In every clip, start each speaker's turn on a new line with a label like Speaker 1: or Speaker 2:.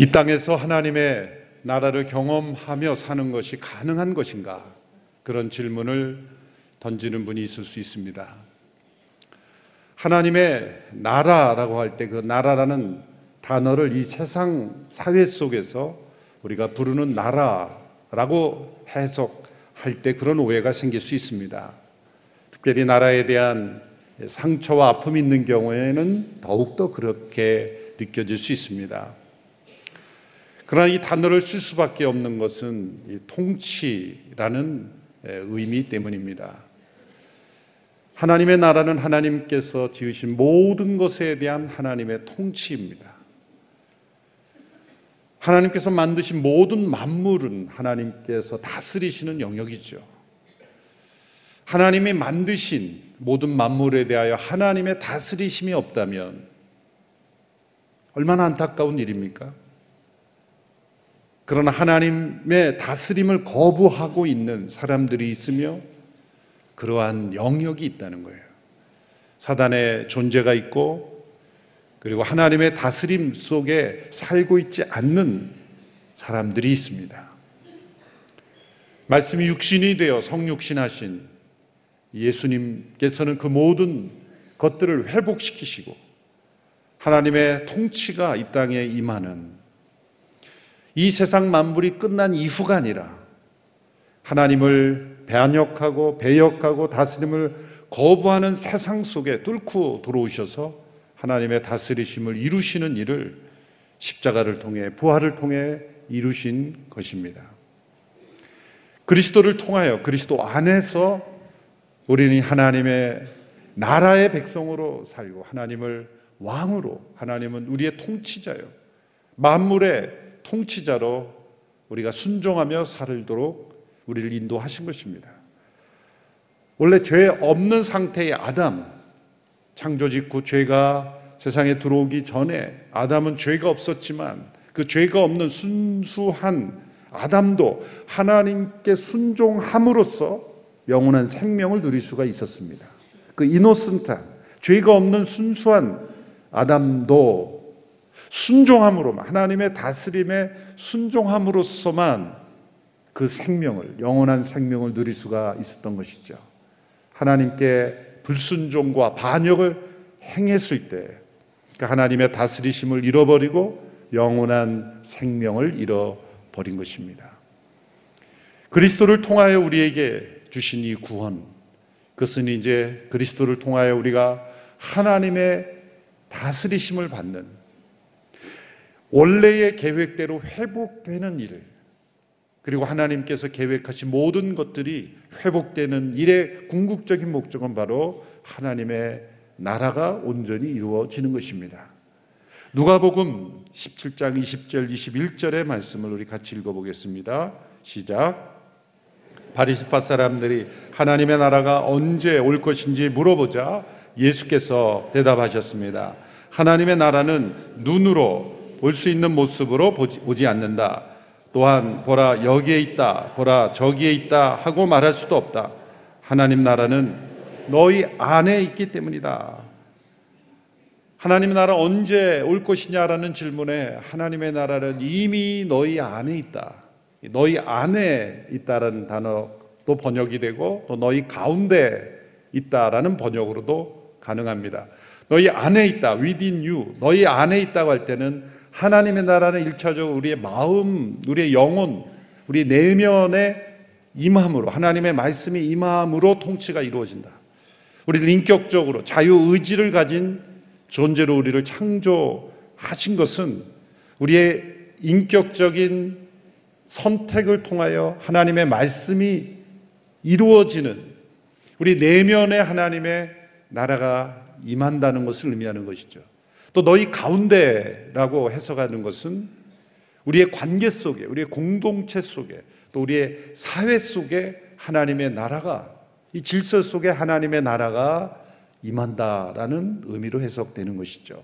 Speaker 1: 이 땅에서 하나님의 나라를 경험하며 사는 것이 가능한 것인가? 그런 질문을 던지는 분이 있을 수 있습니다. 하나님의 나라라고 할 때 그 나라라는 단어를 이 세상 사회 속에서 우리가 부르는 나라라고 해석할 때 그런 오해가 생길 수 있습니다. 특별히 나라에 대한 상처와 아픔이 있는 경우에는 더욱더 그렇게 느껴질 수 있습니다. 그러나 이 단어를 쓸 수밖에 없는 것은 통치라는 의미 때문입니다. 하나님의 나라는 하나님께서 지으신 모든 것에 대한 하나님의 통치입니다. 하나님께서 만드신 모든 만물은 하나님께서 다스리시는 영역이죠. 하나님이 만드신 모든 만물에 대하여 하나님의 다스리심이 없다면 얼마나 안타까운 일입니까? 그러나 하나님의 다스림을 거부하고 있는 사람들이 있으며 그러한 영역이 있다는 거예요. 사단의 존재가 있고 그리고 하나님의 다스림 속에 살고 있지 않는 사람들이 있습니다. 말씀이 육신이 되어 성육신하신 예수님께서는 그 모든 것들을 회복시키시고 하나님의 통치가 이 땅에 임하는 이 세상 만물이 끝난 이후가 아니라 하나님을 배역하고 배역하고 다스림을 거부하는 세상 속에 뚫고 들어오셔서 하나님의 다스리심을 이루시는 일을 십자가를 통해 부활을 통해 이루신 것입니다. 그리스도를 통하여 그리스도 안에서 우리는 하나님의 나라의 백성으로 살고 하나님을 왕으로 하나님은 우리의 통치자요. 만물의 통치자로 우리가 순종하며 살도록 우리를 인도하신 것입니다. 원래 죄 없는 상태의 아담, 창조 직후 죄가 세상에 들어오기 전에 아담은 죄가 없었지만 그 죄가 없는 순수한 아담도 하나님께 순종함으로써 영원한 생명을 누릴 수가 있었습니다. 그 이노센트한 죄가 없는 순수한 아담도 순종함으로만 하나님의 다스림에 순종함으로써만 그 생명을 영원한 생명을 누릴 수가 있었던 것이죠. 하나님께 불순종과 반역을 행했을 때그 하나님의 다스리심을 잃어버리고 영원한 생명을 잃어버린 것입니다. 그리스도를 통하여 우리에게 주신 이 구원 그것은 이제 그리스도를 통하여 우리가 하나님의 다스리심을 받는 원래의 계획대로 회복되는 일, 그리고 하나님께서 계획하신 모든 것들이 회복되는 일의 궁극적인 목적은 바로 하나님의 나라가 온전히 이루어지는 것입니다. 누가복음 17장 20절 21절의 말씀을 우리 같이 읽어보겠습니다. 시작. 바리스파 사람들이 하나님의 나라가 언제 올 것인지 물어보자 예수께서 대답하셨습니다. 하나님의 나라는 눈으로 볼 수 있는 모습으로 보지 않는다. 또한 보라 여기에 있다, 보라 저기에 있다 하고 말할 수도 없다. 하나님 나라는 너희 안에 있기 때문이다. 하나님 나라 언제 올 것이냐라는 질문에 하나님의 나라는 이미 너희 안에 있다. 너희 안에 있다라는 단어도 번역이 되고 또 너희 가운데 있다라는 번역으로도 가능합니다. 너희 안에 있다, within you. 너희 안에 있다고 할 때는 하나님의 나라는 일차적으로 우리의 마음, 우리의 영혼, 우리 내면의 임함으로 하나님의 말씀이 임함으로 통치가 이루어진다. 우리를 인격적으로 자유 의지를 가진 존재로 우리를 창조하신 것은 우리의 인격적인 선택을 통하여 하나님의 말씀이 이루어지는 우리 내면에 하나님의 나라가 임한다는 것을 의미하는 것이죠. 또 너희 가운데라고 해석하는 것은 우리의 관계 속에, 우리의 공동체 속에, 또 우리의 사회 속에 하나님의 나라가, 이 질서 속에 하나님의 나라가 임한다라는 의미로 해석되는 것이죠.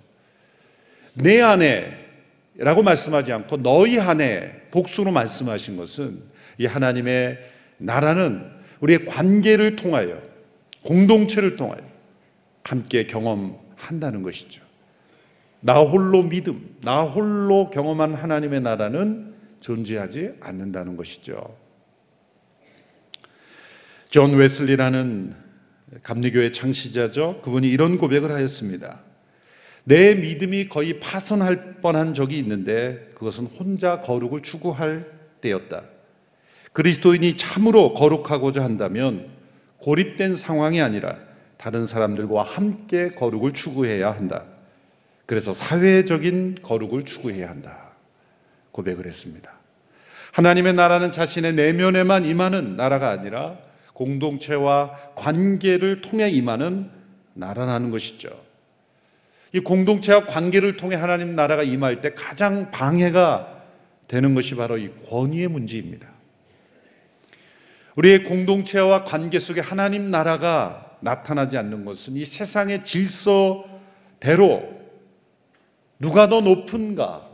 Speaker 1: 내 안에 라고 말씀하지 않고 너희 안에 복수로 말씀하신 것은 이 하나님의 나라는 우리의 관계를 통하여 공동체를 통하여 함께 경험한다는 것이죠. 나 홀로 믿음, 나 홀로 경험한 하나님의 나라는 존재하지 않는다는 것이죠. 존 웨슬리라는 감리교의 창시자죠. 그분이 이런 고백을 하였습니다. 내 믿음이 거의 파손할 뻔한 적이 있는데 그것은 혼자 거룩을 추구할 때였다. 그리스도인이 참으로 거룩하고자 한다면 고립된 상황이 아니라 다른 사람들과 함께 거룩을 추구해야 한다. 그래서 사회적인 거룩을 추구해야 한다. 고백을 했습니다. 하나님의 나라는 자신의 내면에만 임하는 나라가 아니라 공동체와 관계를 통해 임하는 나라라는 것이죠. 이 공동체와 관계를 통해 하나님 나라가 임할 때 가장 방해가 되는 것이 바로 이 권위의 문제입니다. 우리의 공동체와 관계 속에 하나님 나라가 나타나지 않는 것은 이 세상의 질서대로 누가 더 높은가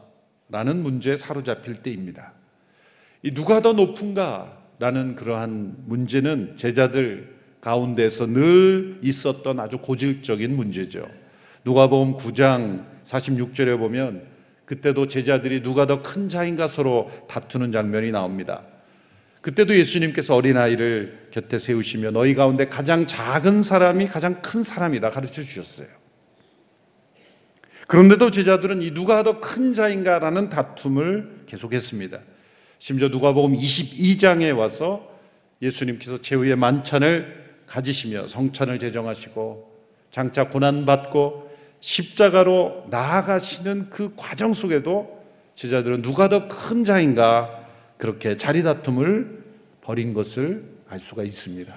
Speaker 1: 라는 문제에 사로잡힐 때입니다. 이 누가 더 높은가 라는 그러한 문제는 제자들 가운데서 늘 있었던 아주 고질적인 문제죠. 누가복음 9장 46절에 보면 그때도 제자들이 누가 더 큰 자인가 서로 다투는 장면이 나옵니다. 그때도 예수님께서 어린아이를 곁에 세우시며 너희 가운데 가장 작은 사람이 가장 큰 사람이다 가르쳐 주셨어요. 그런데도 제자들은 이 누가 더 큰 자인가라는 다툼을 계속했습니다. 심지어 누가복음 22장에 와서 예수님께서 제후의 만찬을 가지시며 성찬을 제정하시고 장차 고난 받고 십자가로 나아가시는 그 과정 속에도 제자들은 누가 더 큰 자인가 그렇게 자리 다툼을 벌인 것을 알 수가 있습니다.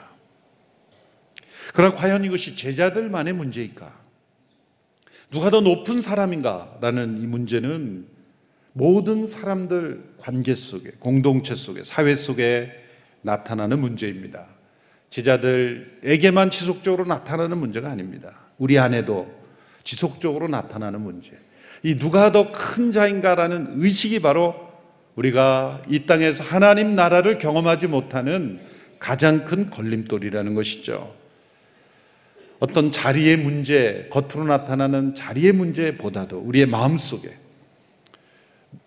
Speaker 1: 그러나 과연 이것이 제자들만의 문제일까? 누가 더 높은 사람인가라는 이 문제는 모든 사람들 관계 속에, 공동체 속에, 사회 속에 나타나는 문제입니다. 제자들에게만 지속적으로 나타나는 문제가 아닙니다. 우리 안에도 지속적으로 나타나는 문제. 이 누가 더 큰 자인가라는 의식이 바로 우리가 이 땅에서 하나님 나라를 경험하지 못하는 가장 큰 걸림돌이라는 것이죠. 어떤 자리의 문제, 겉으로 나타나는 자리의 문제보다도 우리의 마음 속에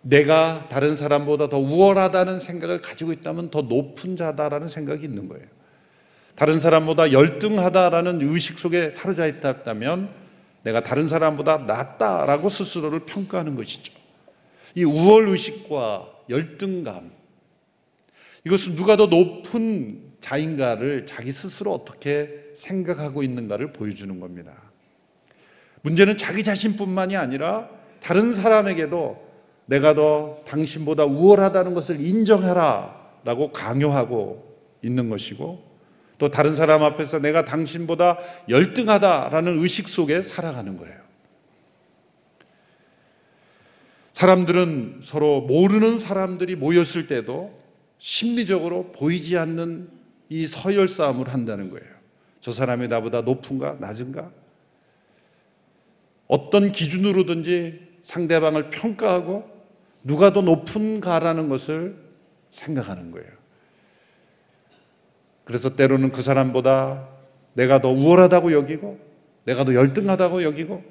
Speaker 1: 내가 다른 사람보다 더 우월하다는 생각을 가지고 있다면 더 높은 자다라는 생각이 있는 거예요. 다른 사람보다 열등하다라는 의식 속에 사로잡혀 있다면 내가 다른 사람보다 낫다라고 스스로를 평가하는 것이죠. 이 우월 의식과 열등감. 이것은 누가 더 높은 자인가를 자기 스스로 어떻게 생각하고 있는가를 보여주는 겁니다. 문제는 자기 자신뿐만이 아니라 다른 사람에게도 내가 더 당신보다 우월하다는 것을 인정해라 라고 강요하고 있는 것이고 또 다른 사람 앞에서 내가 당신보다 열등하다라는 의식 속에 살아가는 거예요. 사람들은 서로 모르는 사람들이 모였을 때도 심리적으로 보이지 않는 이 서열 싸움을 한다는 거예요. 저 사람이 나보다 높은가, 낮은가? 어떤 기준으로든지 상대방을 평가하고 누가 더 높은가라는 것을 생각하는 거예요. 그래서 때로는 그 사람보다 내가 더 우월하다고 여기고, 내가 더 열등하다고 여기고,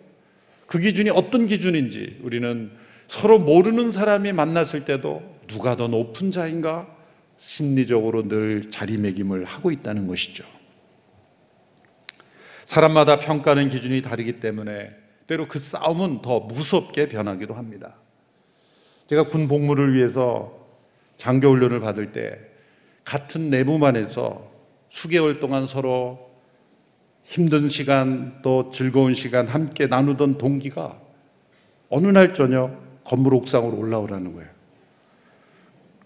Speaker 1: 그 기준이 어떤 기준인지 우리는 서로 모르는 사람이 만났을 때도 누가 더 높은 자인가 심리적으로 늘 자리매김을 하고 있다는 것이죠. 사람마다 평가하는 기준이 다르기 때문에 때로 그 싸움은 더 무섭게 변하기도 합니다. 제가 군 복무를 위해서 장교 훈련을 받을 때 같은 내부만에서 수개월 동안 서로 힘든 시간 또 즐거운 시간 함께 나누던 동기가 어느 날 저녁 건물 옥상으로 올라오라는 거예요.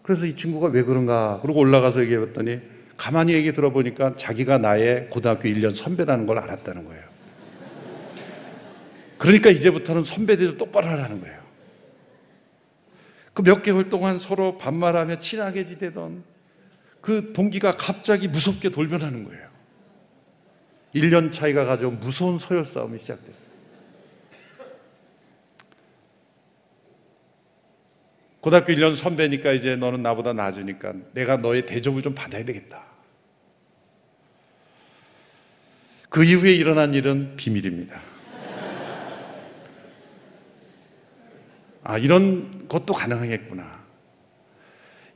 Speaker 1: 그래서 이 친구가 왜 그런가? 그러고 올라가서 얘기해 봤더니 가만히 얘기 들어보니까 자기가 나의 고등학교 1년 선배라는 걸 알았다는 거예요. 그러니까 이제부터는 선배들도 똑바로 하라는 거예요. 그 몇 개월 동안 서로 반말하며 친하게 지내던 그 동기가 갑자기 무섭게 돌변하는 거예요. 1년 차이가 가져온 무서운 서열 싸움이 시작됐어요. 고등학교 1년 선배니까 이제 너는 나보다 낮으니까 내가 너의 대접을 좀 받아야 되겠다. 그 이후에 일어난 일은 비밀입니다. 아, 이런 것도 가능하겠구나.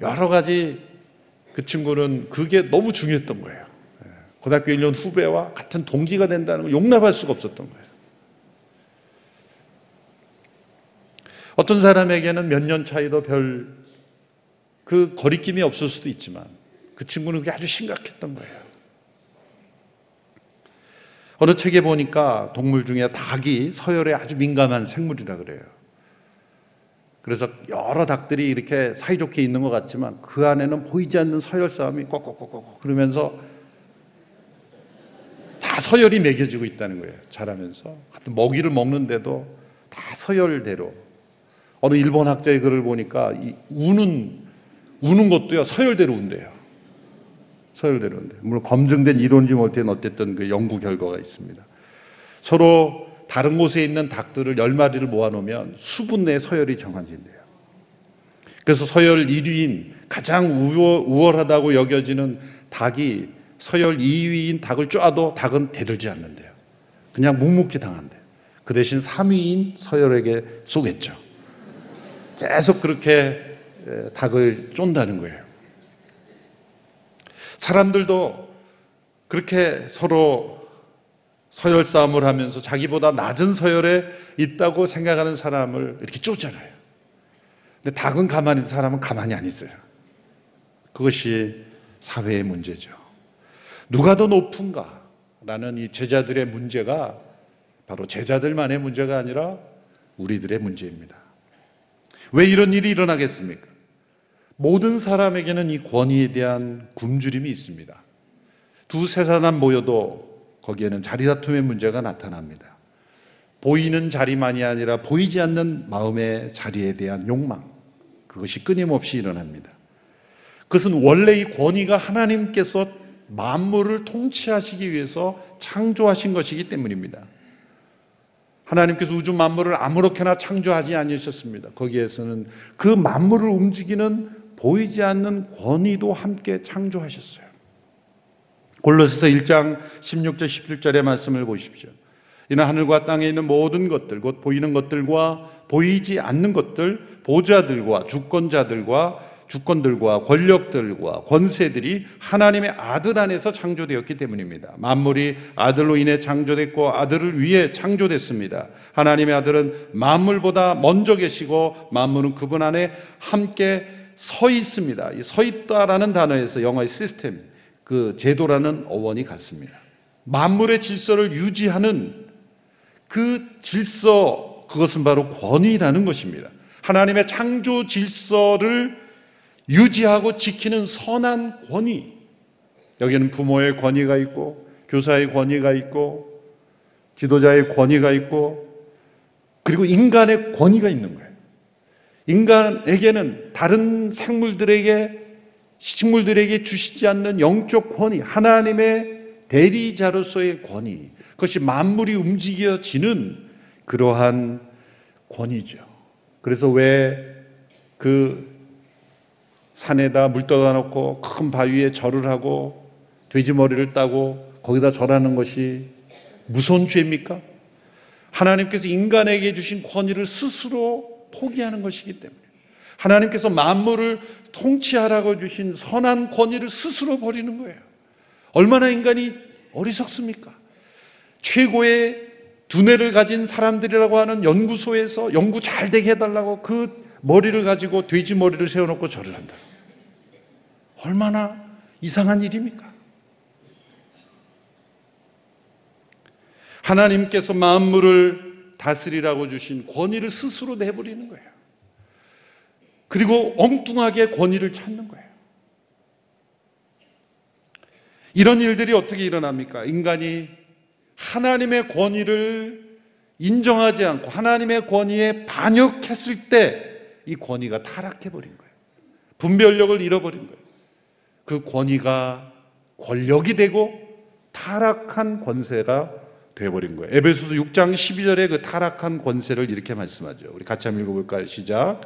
Speaker 1: 여러 가지 그 친구는 그게 너무 중요했던 거예요. 예. 고등학교 1년 후배와 같은 동기가 된다는 걸 용납할 수가 없었던 거예요. 어떤 사람에게는 몇 년 차이도 별 그 거리낌이 없을 수도 있지만 그 친구는 그게 아주 심각했던 거예요. 어느 책에 보니까 동물 중에 닭이 서열에 아주 민감한 생물이라 그래요. 그래서 여러 닭들이 이렇게 사이좋게 있는 것 같지만 그 안에는 보이지 않는 서열 싸움이 꼭꼭꼭꼭 그러면서 다 서열이 매겨지고 있다는 거예요. 자라면서 같은 먹이를 먹는데도 다 서열대로 어느 일본 학자의 글을 보니까 이 우는 우는 것도요 서열대로 운대요. 운대. 물론 검증된 이론지 못한 어쨌든 그 연구 결과가 있습니다. 서로 다른 곳에 있는 닭들을 열 마리를 모아놓으면 수분 내 서열이 정해진대요. 그래서 서열 1위인 가장 우월, 하다고 여겨지는 닭이 서열 2위인 닭을 쪼아도 닭은 대들지 않는데요. 그냥 묵묵히 당한대요. 그 대신 3위인 서열에게 쏘겠죠. 계속 그렇게 닭을 쫀다는 거예요. 사람들도 그렇게 서로 서열 싸움을 하면서 자기보다 낮은 서열에 있다고 생각하는 사람을 이렇게 쫓잖아요. 근데 닭은 가만히 있는 사람은 가만히 안 있어요. 그것이 사회의 문제죠. 누가 더 높은가? 라는 이 제자들의 문제가 바로 제자들만의 문제가 아니라 우리들의 문제입니다. 왜 이런 일이 일어나겠습니까? 모든 사람에게는 이 권위에 대한 굶주림이 있습니다. 두세 사람 모여도 거기에는 자리 다툼의 문제가 나타납니다. 보이는 자리만이 아니라 보이지 않는 마음의 자리에 대한 욕망, 그것이 끊임없이 일어납니다. 그것은 원래 이 권위가 하나님께서 만물을 통치하시기 위해서 창조하신 것이기 때문입니다. 하나님께서 우주 만물을 아무렇게나 창조하지 않으셨습니다. 거기에서는 그 만물을 움직이는 보이지 않는 권위도 함께 창조하셨어요. 골로새서 1장 16절 17절의 말씀을 보십시오. 이는 하늘과 땅에 있는 모든 것들 곧 보이는 것들과 보이지 않는 것들 보좌들과 주권자들과 주권들과 권력들과 권세들이 하나님의 아들 안에서 창조되었기 때문입니다. 만물이 아들로 인해 창조됐고 아들을 위해 창조됐습니다. 하나님의 아들은 만물보다 먼저 계시고 만물은 그분 안에 함께 서 있습니다. 이 서 있다라는 단어에서 영어의 시스템 그 제도라는 어원이 같습니다. 만물의 질서를 유지하는 그 질서, 그것은 바로 권위라는 것입니다. 하나님의 창조 질서를 유지하고 지키는 선한 권위. 여기는 부모의 권위가 있고, 교사의 권위가 있고, 지도자의 권위가 있고, 그리고 인간의 권위가 있는 거예요. 인간에게는 다른 생물들에게 식물들에게 주시지 않는 영적 권위, 하나님의 대리자로서의 권위, 그것이 만물이 움직여지는 그러한 권위죠. 그래서 왜 그 산에다 물 떠다 놓고 큰 바위에 절을 하고 돼지 머리를 따고 거기다 절하는 것이 무서운 죄입니까? 하나님께서 인간에게 주신 권위를 스스로 포기하는 것이기 때문에 하나님께서 만물을 통치하라고 주신 선한 권위를 스스로 버리는 거예요. 얼마나 인간이 어리석습니까? 최고의 두뇌를 가진 사람들이라고 하는 연구소에서 연구 잘 되게 해달라고 그 머리를 가지고 돼지 머리를 세워놓고 절을 한다. 얼마나 이상한 일입니까? 하나님께서 만물을 다스리라고 주신 권위를 스스로 내버리는 거예요. 그리고 엉뚱하게 권위를 찾는 거예요. 이런 일들이 어떻게 일어납니까? 인간이 하나님의 권위를 인정하지 않고 하나님의 권위에 반역했을 때 이 권위가 타락해버린 거예요. 분별력을 잃어버린 거예요. 그 권위가 권력이 되고 타락한 권세가 되어버린 거예요. 에베소서 6장 12절에 그 타락한 권세를 이렇게 말씀하죠. 우리 같이 한번 읽어볼까요? 시작.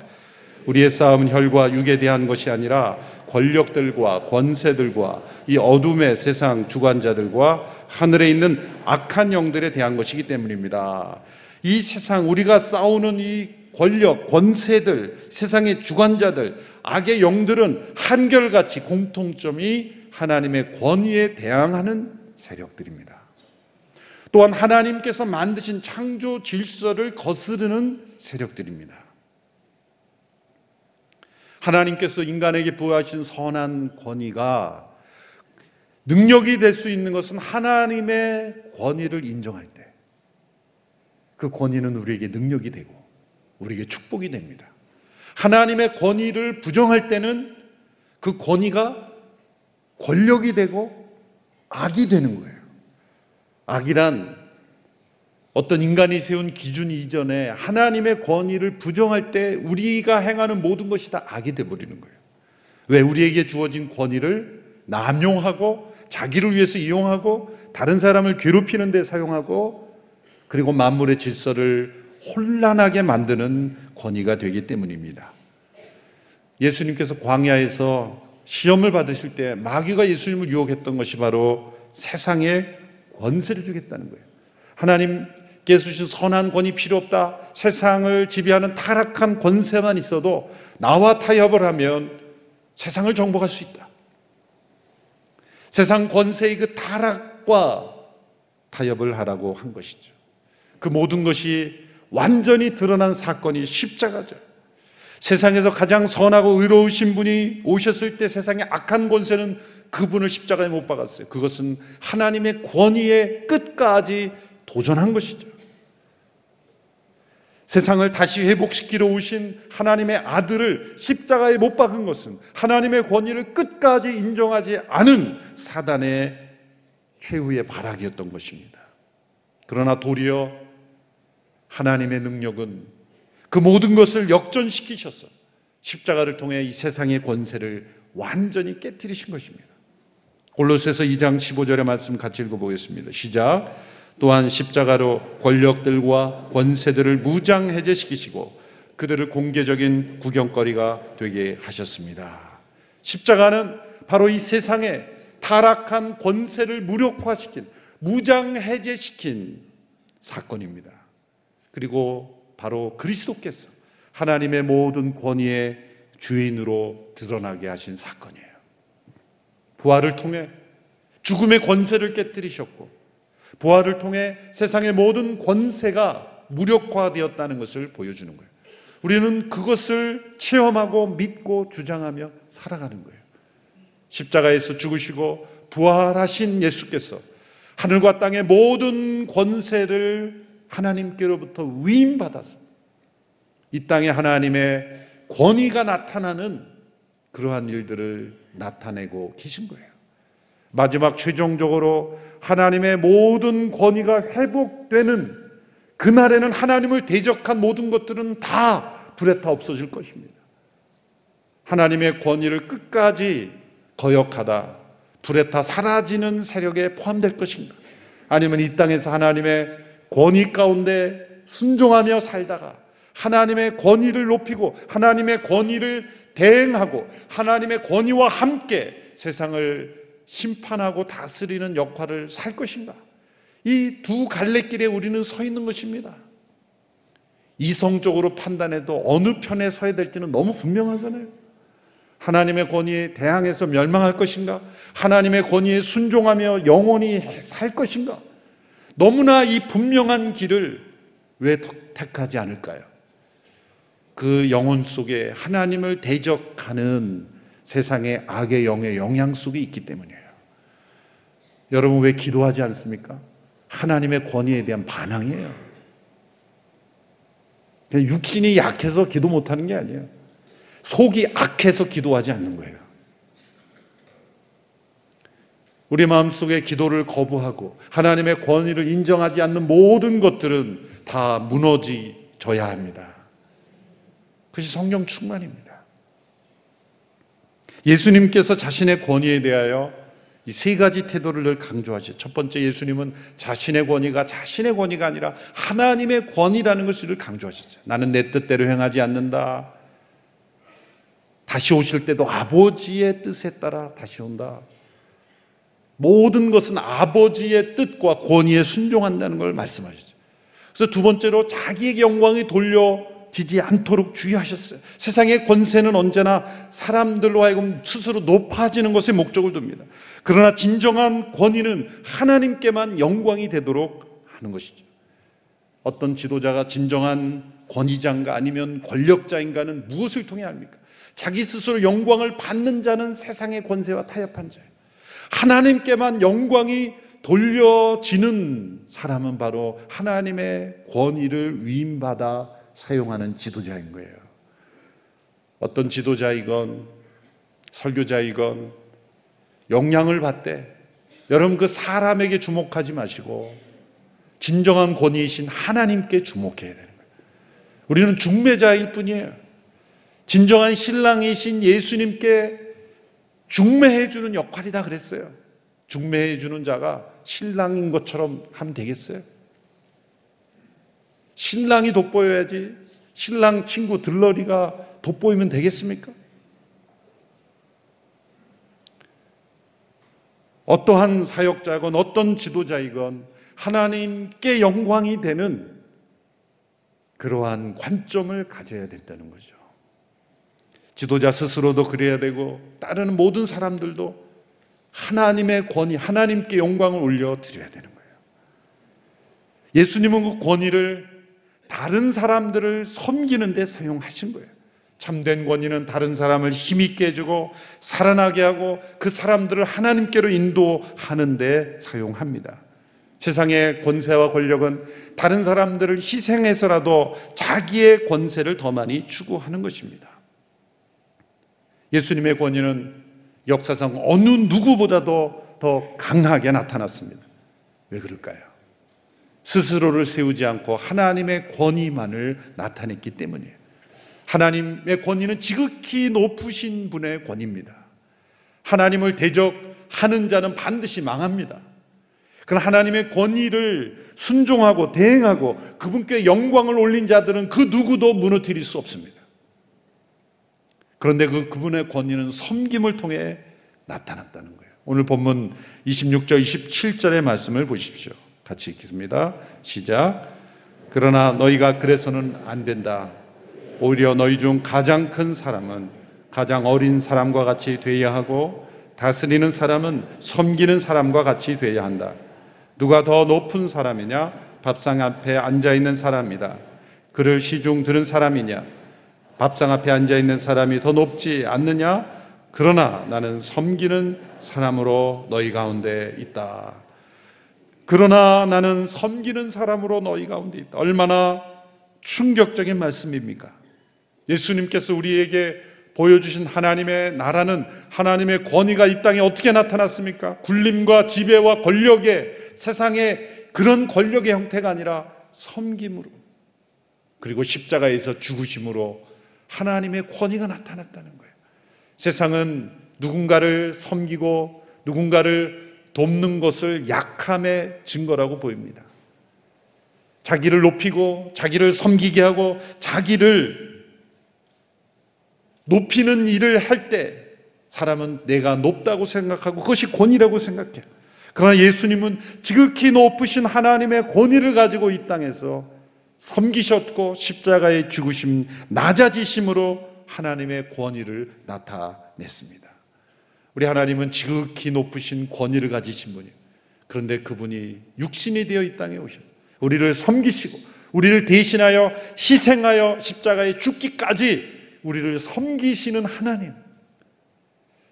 Speaker 1: 우리의 싸움은 혈과 육에 대한 것이 아니라 권력들과 권세들과 이 어둠의 세상 주관자들과 하늘에 있는 악한 영들에 대한 것이기 때문입니다. 이 세상 우리가 싸우는 이 권력, 권세들, 세상의 주관자들, 악의 영들은 한결같이 공통점이 하나님의 권위에 대항하는 세력들입니다. 또한 하나님께서 만드신 창조 질서를 거스르는 세력들입니다. 하나님께서 인간에게 부여하신 선한 권위가 능력이 될 수 있는 것은 하나님의 권위를 인정할 때. 그 권위는 우리에게 능력이 되고 우리에게 축복이 됩니다. 하나님의 권위를 부정할 때는 그 권위가 권력이 되고 악이 되는 거예요. 악이란 어떤 인간이 세운 기준 이전에 하나님의 권위를 부정할 때 우리가 행하는 모든 것이 다 악이 돼 버리는 거예요. 왜 우리에게 주어진 권위를 남용하고 자기를 위해서 이용하고 다른 사람을 괴롭히는 데 사용하고 그리고 만물의 질서를 혼란하게 만드는 권위가 되기 때문입니다. 예수님께서 광야에서 시험을 받으실 때 마귀가 예수님을 유혹했던 것이 바로 세상에 권세를 주겠다는 거예요. 하나님께서 주신 선한 권이 필요 없다. 세상을 지배하는 타락한 권세만 있어도 나와 타협을 하면 세상을 정복할 수 있다. 세상 권세의 그 타락과 타협을 하라고 한 것이죠. 그 모든 것이 완전히 드러난 사건이 십자가죠. 세상에서 가장 선하고 의로우신 분이 오셨을 때 세상의 악한 권세는 그분을 십자가에 못 박았어요. 그것은 하나님의 권위의 끝까지 도전한 것이죠. 세상을 다시 회복시키러 오신 하나님의 아들을 십자가에 못 박은 것은 하나님의 권위를 끝까지 인정하지 않은 사단의 최후의 발악이었던 것입니다. 그러나 도리어 하나님의 능력은 그 모든 것을 역전시키셔서 십자가를 통해 이 세상의 권세를 완전히 깨뜨리신 것입니다. 골로새서 2장 15절의 말씀 같이 읽어보겠습니다. 시작. 또한 십자가로 권력들과 권세들을 무장 해제시키시고 그들을 공개적인 구경거리가 되게 하셨습니다. 십자가는 바로 이 세상에 타락한 권세를 무력화시킨 무장 해제시킨 사건입니다. 그리고 바로 그리스도께서 하나님의 모든 권위의 주인으로 드러나게 하신 사건이에요. 부활을 통해 죽음의 권세를 깨뜨리셨고 부활을 통해 세상의 모든 권세가 무력화되었다는 것을 보여주는 거예요. 우리는 그것을 체험하고 믿고 주장하며 살아가는 거예요. 십자가에서 죽으시고 부활하신 예수께서 하늘과 땅의 모든 권세를 하나님께로부터 위임받아서 이 땅에 하나님의 권위가 나타나는 그러한 일들을 나타내고 계신 거예요. 마지막 최종적으로 하나님의 모든 권위가 회복되는 그날에는 하나님을 대적한 모든 것들은 다 불에 타 없어질 것입니다. 하나님의 권위를 끝까지 거역하다 불에 타 사라지는 세력에 포함될 것인가? 아니면 이 땅에서 하나님의 권위 가운데 순종하며 살다가 하나님의 권위를 높이고 하나님의 권위를 대행하고 하나님의 권위와 함께 세상을 심판하고 다스리는 역할을 살 것인가? 이 두 갈래길에 우리는 서 있는 것입니다. 이성적으로 판단해도 어느 편에 서야 될지는 너무 분명하잖아요. 하나님의 권위에 대항해서 멸망할 것인가? 하나님의 권위에 순종하며 영원히 살 것인가? 너무나 이 분명한 길을 왜 택하지 않을까요? 그 영혼 속에 하나님을 대적하는 세상의 악의 영의 영향 속에 있기 때문이에요. 여러분 왜 기도하지 않습니까? 하나님의 권위에 대한 반항이에요. 육신이 약해서 기도 못하는 게 아니에요. 속이 악해서 기도하지 않는 거예요. 우리 마음속에 기도를 거부하고 하나님의 권위를 인정하지 않는 모든 것들은 다 무너져야 합니다. 그것이 성령 충만입니다. 예수님께서 자신의 권위에 대하여 이 세 가지 태도를 늘 강조하시죠. 첫 번째 예수님은 자신의 권위가 자신의 권위가 아니라 하나님의 권위라는 것을 강조하셨어요. 나는 내 뜻대로 행하지 않는다. 다시 오실 때도 아버지의 뜻에 따라 다시 온다. 모든 것은 아버지의 뜻과 권위에 순종한다는 걸 말씀하셨어요. 그래서 두 번째로 자기에게 영광이 돌려 높아지지 않도록 주의하셨어요. 세상의 권세는 언제나 사람들로 하여금 스스로 높아지는 것에 목적을 둡니다. 그러나 진정한 권위는 하나님께만 영광이 되도록 하는 것이죠. 어떤 지도자가 진정한 권위자인가 아니면 권력자인가는 무엇을 통해 합니까? 자기 스스로 영광을 받는 자는 세상의 권세와 타협한 자예요. 하나님께만 영광이 돌려지는 사람은 바로 하나님의 권위를 위임받아 사용하는 지도자인 거예요. 어떤 지도자이건 설교자이건 영향을 받되 여러분 그 사람에게 주목하지 마시고 진정한 권위이신 하나님께 주목해야 거예요. 우리는 중매자일 뿐이에요. 진정한 신랑이신 예수님께 중매해 주는 역할이다 그랬어요. 중매해 주는 자가 신랑인 것처럼 하면 되겠어요? 신랑이 돋보여야지 신랑 친구 들러리가 돋보이면 되겠습니까? 어떠한 사역자건 어떤 지도자이건 하나님께 영광이 되는 그러한 관점을 가져야 된다는 거죠. 지도자 스스로도 그래야 되고 따르는 모든 사람들도 하나님의 권위, 하나님께 영광을 올려 드려야 되는 거예요. 예수님은 그 권위를 다른 사람들을 섬기는 데 사용하신 거예요. 참된 권위는 다른 사람을 힘있게 해주고 살아나게 하고 그 사람들을 하나님께로 인도하는 데 사용합니다. 세상의 권세와 권력은 다른 사람들을 희생해서라도 자기의 권세를 더 많이 추구하는 것입니다. 예수님의 권위는 역사상 어느 누구보다도 더 강하게 나타났습니다. 왜 그럴까요? 스스로를 세우지 않고 하나님의 권위만을 나타냈기 때문이에요. 하나님의 권위는 지극히 높으신 분의 권위입니다. 하나님을 대적하는 자는 반드시 망합니다. 그러나 하나님의 권위를 순종하고 대행하고 그분께 영광을 올린 자들은 그 누구도 무너뜨릴 수 없습니다. 그런데 그 그분의 권위는 섬김을 통해 나타났다는 거예요. 오늘 본문 26절, 27절의 말씀을 보십시오. 같이 읽겠습니다. 시작. 그러나 너희가 그래서는 안 된다. 오히려 너희 중 가장 큰 사람은 가장 어린 사람과 같이 되어야 하고 다스리는 사람은 섬기는 사람과 같이 되어야 한다. 누가 더 높은 사람이냐? 밥상 앞에 앉아 있는 사람이다. 그를 시중 들은 사람이냐? 밥상 앞에 앉아 있는 사람이 더 높지 않느냐? 그러나 나는 섬기는 사람으로 너희 가운데 있다. 그러나 나는 섬기는 사람으로 너희 가운데 있다. 얼마나 충격적인 말씀입니까? 예수님께서 우리에게 보여주신 하나님의 나라는 하나님의 권위가 이 땅에 어떻게 나타났습니까? 굴림과 지배와 권력의 세상의 그런 권력의 형태가 아니라 섬김으로 그리고 십자가에서 죽으심으로 하나님의 권위가 나타났다는 거예요. 세상은 누군가를 섬기고 누군가를 돕는 것을 약함의 증거라고 보입니다. 자기를 높이고 자기를 섬기게 하고 자기를 높이는 일을 할 때 사람은 내가 높다고 생각하고 그것이 권위라고 생각해요. 그러나 예수님은 지극히 높으신 하나님의 권위를 가지고 이 땅에서 섬기셨고 십자가의 죽으심, 낮아지심으로 하나님의 권위를 나타냈습니다. 우리 하나님은 지극히 높으신 권위를 가지신 분이에요. 그런데 그분이 육신이 되어 이 땅에 오셨어요. 우리를 섬기시고 우리를 대신하여 희생하여 십자가에 죽기까지 우리를 섬기시는 하나님.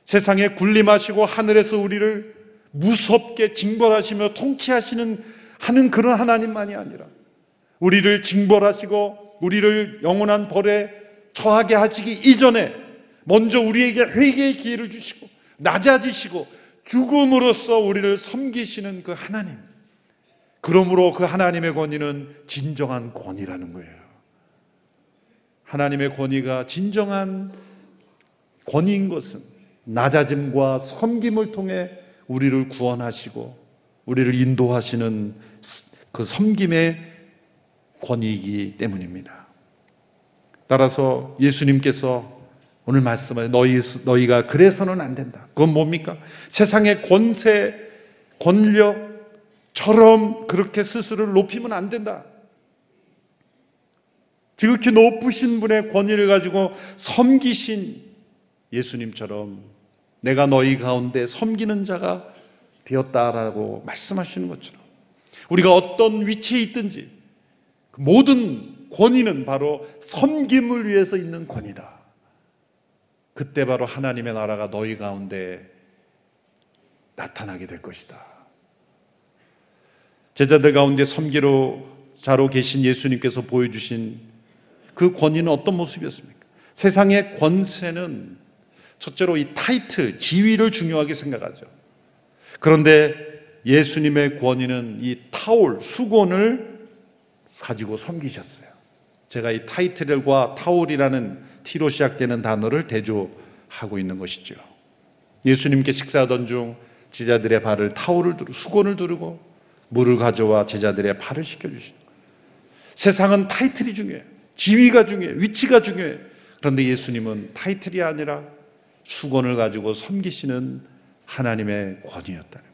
Speaker 1: 세상에 군림하시고 하늘에서 우리를 무섭게 징벌하시며 통치하시는 하는 그런 하나님만이 아니라 우리를 징벌하시고 우리를 영원한 벌에 처하게 하시기 이전에 먼저 우리에게 회개의 기회를 주시고 낮아지시고 죽음으로써 우리를 섬기시는 그 하나님. 그러므로 그 하나님의 권위는 진정한 권위라는 거예요. 하나님의 권위가 진정한 권위인 것은 낮아짐과 섬김을 통해 우리를 구원하시고 우리를 인도하시는 그 섬김의 권위이기 때문입니다. 따라서 예수님께서 오늘 말씀을 너희, 너희가 그래서는 안 된다. 그건 뭡니까? 세상의 권세, 권력처럼 그렇게 스스로를 높이면 안 된다. 지극히 높으신 분의 권위를 가지고 섬기신 예수님처럼 내가 너희 가운데 섬기는 자가 되었다라고 말씀하시는 것처럼 우리가 어떤 위치에 있든지 그 모든 권위는 바로 섬김을 위해서 있는 권위다. 그때 바로 하나님의 나라가 너희 가운데 나타나게 될 것이다. 제자들 가운데 섬기로 자로 계신 예수님께서 보여주신 그 권위는 어떤 모습이었습니까? 세상의 권세는 첫째로 이 타이틀, 지위를 중요하게 생각하죠. 그런데 예수님의 권위는 이 타올, 수건을 가지고 섬기셨어요. 제가 이 타이틀과 타올이라는 T로 시작되는 단어를 대조하고 있는 것이죠. 예수님께 식사하던 중 제자들의 발을 타올을 두르고 수건을 두르고 물을 가져와 제자들의 발을 씻겨주시는. 세상은 타이틀이 중요해요. 지위가 중요해요. 위치가 중요해요. 그런데 예수님은 타이틀이 아니라 수건을 가지고 섬기시는 하나님의 권위였다는.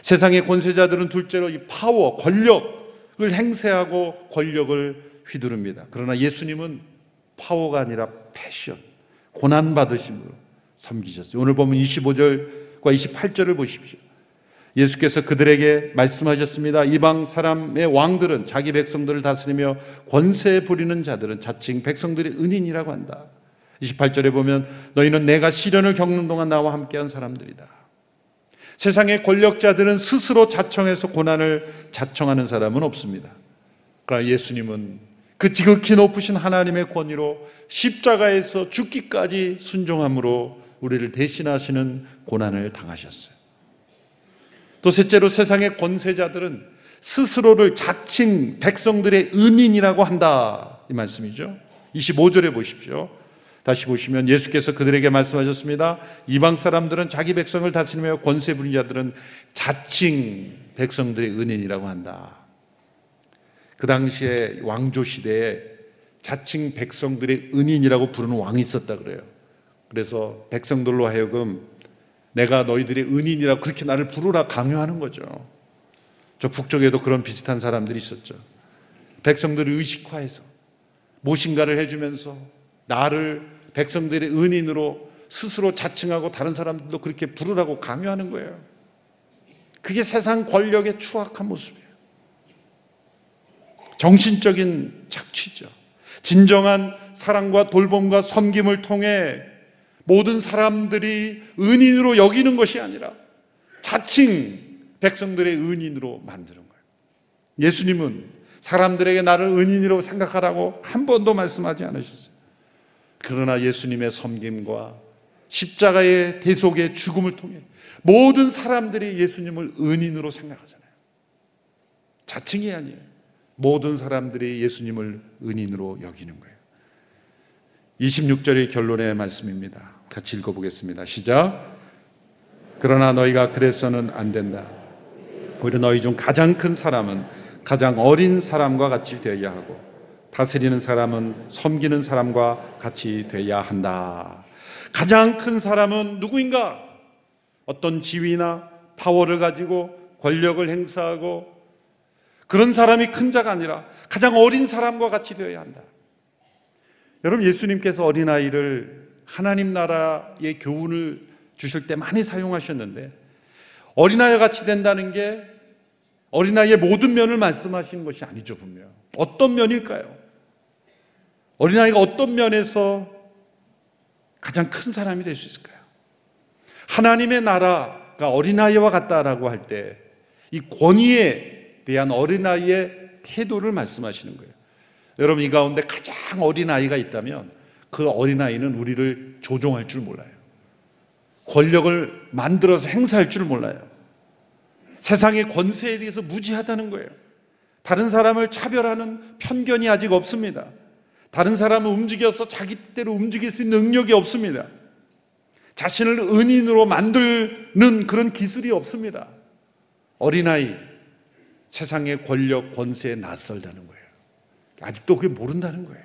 Speaker 1: 세상의 권세자들은 둘째로 이 파워, 권력을 행세하고 권력을 휘두릅니다. 그러나 예수님은 파워가 아니라 패션, 고난받으심으로 섬기셨어요. 오늘 보면 25절과 28절을 보십시오. 예수께서 그들에게 말씀하셨습니다. 이방 사람의 왕들은 자기 백성들을 다스리며 권세 부리는 자들은 자칭 백성들의 은인이라고 한다. 28절에 보면 너희는 내가 시련을 겪는 동안 나와 함께한 사람들이다. 세상의 권력자들은 스스로 자청해서 고난을 자청하는 사람은 없습니다. 그러나 예수님은 그 지극히 높으신 하나님의 권위로 십자가에서 죽기까지 순종함으로 우리를 대신하시는 고난을 당하셨어요. 또 셋째로 세상의 권세자들은 스스로를 자칭 백성들의 은인이라고 한다. 이 말씀이죠. 25절에 보십시오. 다시 보시면 예수께서 그들에게 말씀하셨습니다. 이방 사람들은 자기 백성을 다스리며 권세 부린 자들은 자칭 백성들의 은인이라고 한다. 그 당시에 왕조 시대에 자칭 백성들의 은인이라고 부르는 왕이 있었다 그래요. 그래서 백성들로 하여금 내가 너희들의 은인이라고 그렇게 나를 부르라 강요하는 거죠. 저 북쪽에도 그런 비슷한 사람들이 있었죠. 백성들을 의식화해서 모신가를 해주면서 나를 백성들의 은인으로 스스로 자칭하고 다른 사람들도 그렇게 부르라고 강요하는 거예요. 그게 세상 권력의 추악한 모습이에요. 정신적인 착취죠. 진정한 사랑과 돌봄과 섬김을 통해 모든 사람들이 은인으로 여기는 것이 아니라 자칭 백성들의 은인으로 만드는 거예요. 예수님은 사람들에게 나를 은인이라고 생각하라고 한 번도 말씀하지 않으셨어요. 그러나 예수님의 섬김과 십자가의 대속의 죽음을 통해 모든 사람들이 예수님을 은인으로 생각하잖아요. 자칭이 아니에요. 모든 사람들이 예수님을 은인으로 여기는 거예요. 26절의 결론의 말씀입니다. 같이 읽어보겠습니다. 시작. 그러나 너희가 그래서는 안 된다. 오히려 너희 중 가장 큰 사람은 가장 어린 사람과 같이 되어야 하고 다스리는 사람은 섬기는 사람과 같이 되어야 한다. 가장 큰 사람은 누구인가? 어떤 지위나 파워를 가지고 권력을 행사하고 그런 사람이 큰 자가 아니라 가장 어린 사람과 같이 되어야 한다. 여러분 예수님께서 어린아이를 하나님 나라의 교훈을 주실 때 많이 사용하셨는데 어린아이와 같이 된다는 게 어린아이의 모든 면을 말씀하시는 것이 아니죠 분명. 어떤 면일까요? 어린아이가 어떤 면에서 가장 큰 사람이 될 수 있을까요? 하나님의 나라가 어린아이와 같다라고 할 때 이 권위에 대한 어린아이의 태도를 말씀하시는 거예요. 여러분 이 가운데 가장 어린아이가 있다면 그 어린아이는 우리를 조종할 줄 몰라요. 권력을 만들어서 행사할 줄 몰라요. 세상의 권세에 대해서 무지하다는 거예요. 다른 사람을 차별하는 편견이 아직 없습니다. 다른 사람을 움직여서 자기 뜻대로 움직일 수 있는 능력이 없습니다. 자신을 은인으로 만드는 그런 기술이 없습니다. 어린아이, 세상의 권력, 권세에 낯설다는 거예요. 아직도 그게 모른다는 거예요.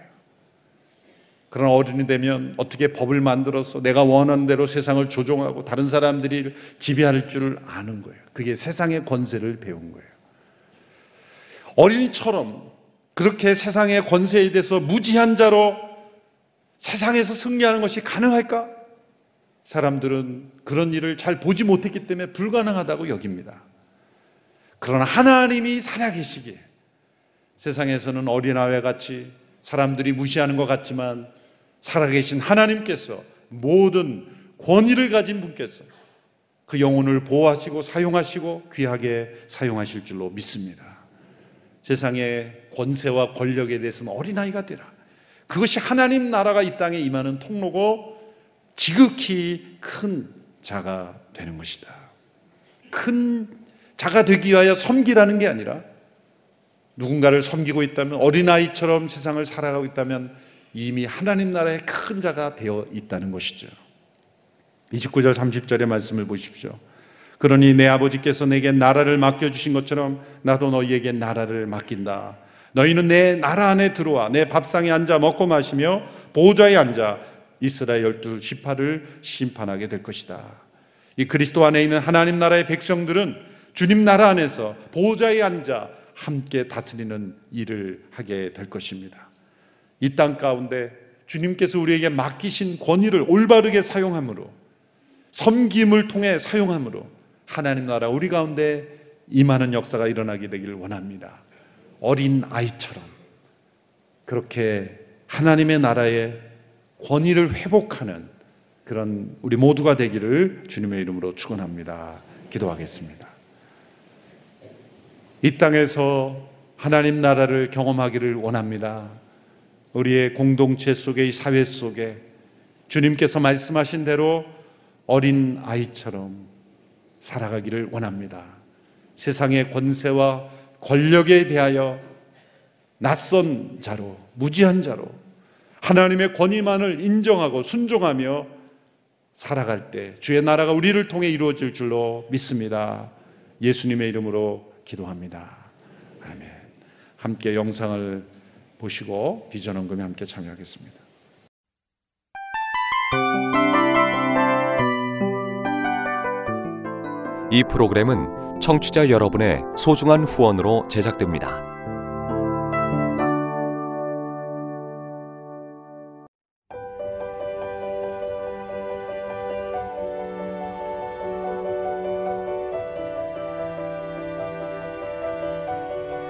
Speaker 1: 그런 어른이 되면 어떻게 법을 만들어서 내가 원하는 대로 세상을 조종하고 다른 사람들이 지배할 줄을 아는 거예요. 그게 세상의 권세를 배운 거예요. 어린이처럼 그렇게 세상의 권세에 대해서 무지한 자로 세상에서 승리하는 것이 가능할까? 사람들은 그런 일을 잘 보지 못했기 때문에 불가능하다고 여깁니다. 그러나 하나님이 살아계시기에 세상에서는 어린아이 같이 사람들이 무시하는 것 같지만 살아계신 하나님께서 모든 권위를 가진 분께서 그 영혼을 보호하시고 사용하시고 귀하게 사용하실 줄로 믿습니다. 세상의 권세와 권력에 대해서는 어린아이가 되라. 그것이 하나님 나라가 이 땅에 임하는 통로고 지극히 큰 자가 되는 것이다. 큰 자가 되기 위하여 섬기라는 게 아니라 누군가를 섬기고 있다면 어린아이처럼 세상을 살아가고 있다면 이미 하나님 나라의 큰 자가 되어 있다는 것이죠. 29절 30절의 말씀을 보십시오. 그러니 내 아버지께서 내게 나라를 맡겨주신 것처럼 나도 너희에게 나라를 맡긴다. 너희는 내 나라 안에 들어와 내 밥상에 앉아 먹고 마시며 보좌에 앉아 이스라엘 열두 지파를 심판하게 될 것이다. 이 그리스도 안에 있는 하나님 나라의 백성들은 주님 나라 안에서 보좌에 앉아 함께 다스리는 일을 하게 될 것입니다. 이 땅 가운데 주님께서 우리에게 맡기신 권위를 올바르게 사용함으로 섬김을 통해 사용함으로 하나님 나라 우리 가운데 임하는 역사가 일어나게 되기를 원합니다. 어린 아이처럼 그렇게 하나님의 나라의 권위를 회복하는 그런 우리 모두가 되기를 주님의 이름으로 축원합니다. 기도하겠습니다. 이 땅에서 하나님 나라를 경험하기를 원합니다. 우리의 공동체 속에 이 사회 속에 주님께서 말씀하신 대로 어린 아이처럼 살아가기를 원합니다. 세상의 권세와 권력에 대하여 낯선 자로, 무지한 자로 하나님의 권위만을 인정하고 순종하며 살아갈 때 주의 나라가 우리를 통해 이루어질 줄로 믿습니다. 예수님의 이름으로 기도합니다. 아멘. 함께 영상을 보시고 비전 헌금에 함께 참여하겠습니다.
Speaker 2: 이 프로그램은 청취자 여러분의 소중한 후원으로 제작됩니다.